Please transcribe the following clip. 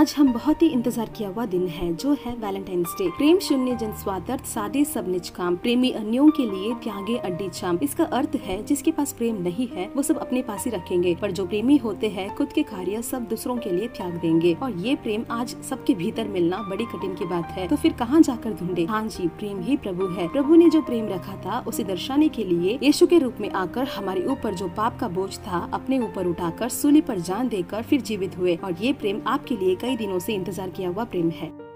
आज हम बहुत ही इंतज़ार किया हुआ दिन है, जो है वैलेंटाइंस डे प्रेम, शून्य, जन, स्वादर्थ, सादे सब निज काम, प्रेमी अन्यों के लिए त्यागे, अड्डी, चाम। इसका अर्थ है, जिसके पास प्रेम नहीं है, वो सब अपने पास ही रखेंगे। पर जो प्रेमी होते हैं, खुद के कार्य सब दूसरों के लिए त्याग देंगे। और ये प्रेम आज सबके भीतर मिलना बड़ी कठिन की बात है। तो फिर कहाँ जाकर ढूंढे? हाँ जी, प्रेम ही प्रभु है। प्रभु ने जो प्रेम रखा था, उसे दर्शाने के लिए यीशु के रूप में आकर हमारे ऊपर जो पाप का बोझ था, अपने ऊपर उठाकर, सूली पर जान देकर फिर जीवित हुए। और ये प्रेम आपके लिए कई दिनों से इंतज़ार किया हुआ प्रेम है।